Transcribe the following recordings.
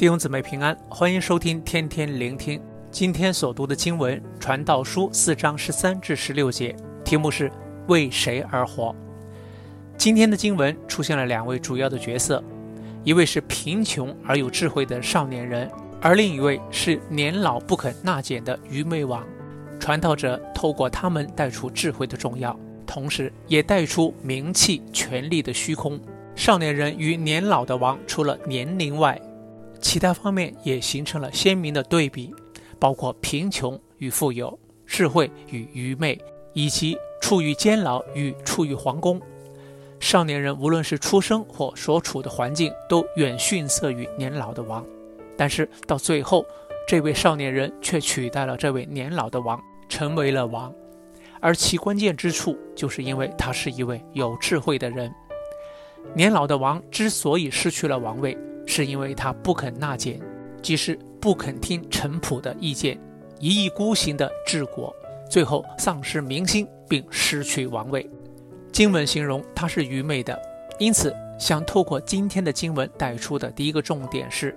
弟兄姊妹平安，欢迎收听天天聆听。今天所读的经文《传道书》四章十三至十六节，题目是“为谁而活”。今天的经文出现了两位主要的角色，一位是贫穷而有智慧的少年人，而另一位是年老不肯纳谏的愚昧王。传道者透过他们带出智慧的重要，同时也带出名气、权力的虚空。少年人与年老的王，除了年龄外，其他方面也形成了鲜明的对比。包括贫穷与富有、智慧与愚昧，以及处于监牢与处于皇宫。少年人无论是出生或所处的环境，都远逊色于年老的王。但是到最后，这位少年人却取代了这位年老的王，成为了王。而其关键之处，就是因为他是一位有智慧的人。年老的王之所以失去了王位，是因为他不肯纳谏。即是不肯听臣仆的意见，一意孤行的治国，最后丧失民心，并失去王位。经文形容他是愚昧的，因此想透过今天的经文带出的第一个重点是，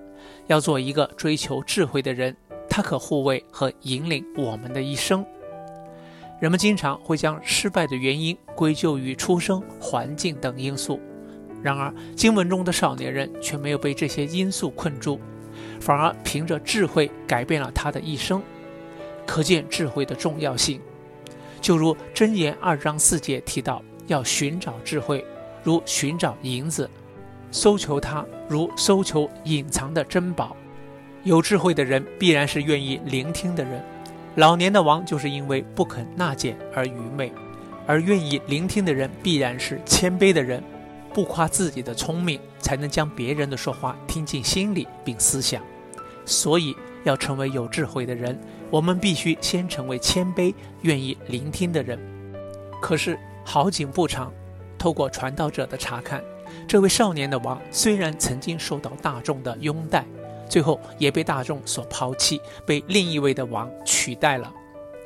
要做一个追求智慧的人，他可护卫和引领我们的一生。人们经常会将失败的原因归咎于出生环境等因素，然而经文中的少年人却没有被这些因素困住。反而凭着智慧改变了他的一生，可见智慧的重要性。就如箴言二章四节提到，要寻找智慧，如寻找银子；搜求它，如搜求隐藏的珍宝。有智慧的人必然是愿意聆听的人。老年的王就是因为不肯纳谏而愚昧，而愿意聆听的人必然是谦卑的人。不夸自己的聪明，才能将别人的说话听进心里并思想。所以，要成为有智慧的人，我们必须先成为谦卑、愿意聆听的人。可是好景不长，透过传道者的查看，这位少年的王虽然曾经受到大众的拥戴，最后也被大众所抛弃，被另一位的王取代了。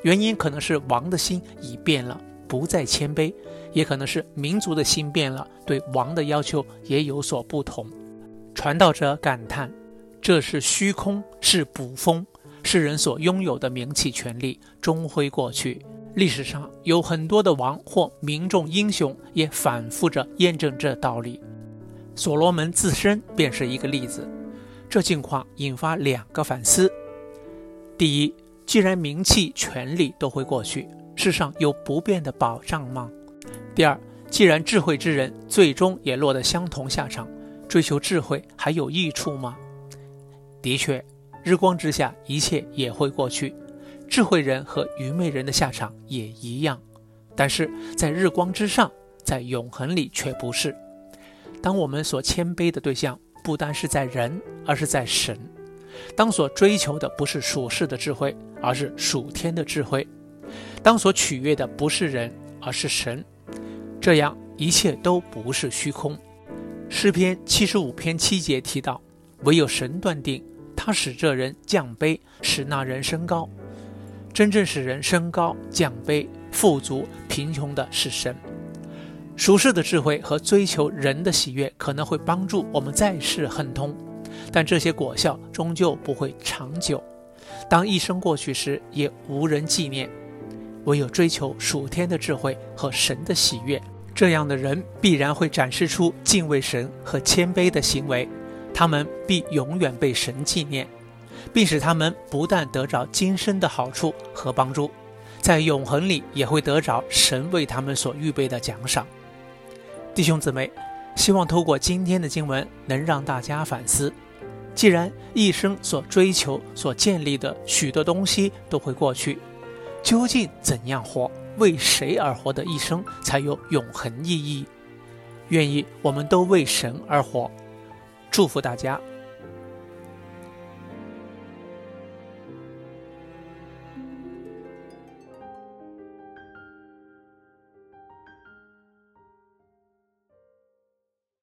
原因可能是王的心已变了。不再谦卑，也可能是民族的心变了，对王的要求也有所不同。传道者感叹：这是虚空，是捕风，世人所拥有的名气、权力，终会过去。历史上有很多的王或民众英雄，也反复着验证这道理。所罗门自身便是一个例子。这境况引发两个反思：第一，既然名气、权力都会过去。世上有不变的保障吗？第二，既然智慧之人最终也落得相同下场，追求智慧还有益处吗？的确，日光之下一切也会过去，智慧人和愚昧人的下场也一样。但是在日光之上，在永恒里却不是。当我们所谦卑的对象不单是在人，而是在神；当所追求的不是属世的智慧，而是属天的智慧。当所取悦的不是人，而是神，这样一切都不是虚空。诗篇七十五篇七节提到，唯有神断定，他使这人降卑，使那人升高。真正使人升高、降卑、富足、贫穷的是神。属世的智慧和追求人的喜悦，可能会帮助我们在世亨通，但这些果效终究不会长久。当一生过去时，也无人纪念。唯有追求属天的智慧和神的喜悦，这样的人必然会展示出敬畏神和谦卑的行为，他们必永远被神纪念，并使他们不但得着今生的好处和帮助，在永恒里也会得着神为他们所预备的奖赏。弟兄姊妹，希望透过今天的经文，能让大家反思：既然一生所追求、所建立的许多东西都会过去。究竟怎样活，为谁而活的一生才有永恒意义？愿意我们都为神而活。祝福大家。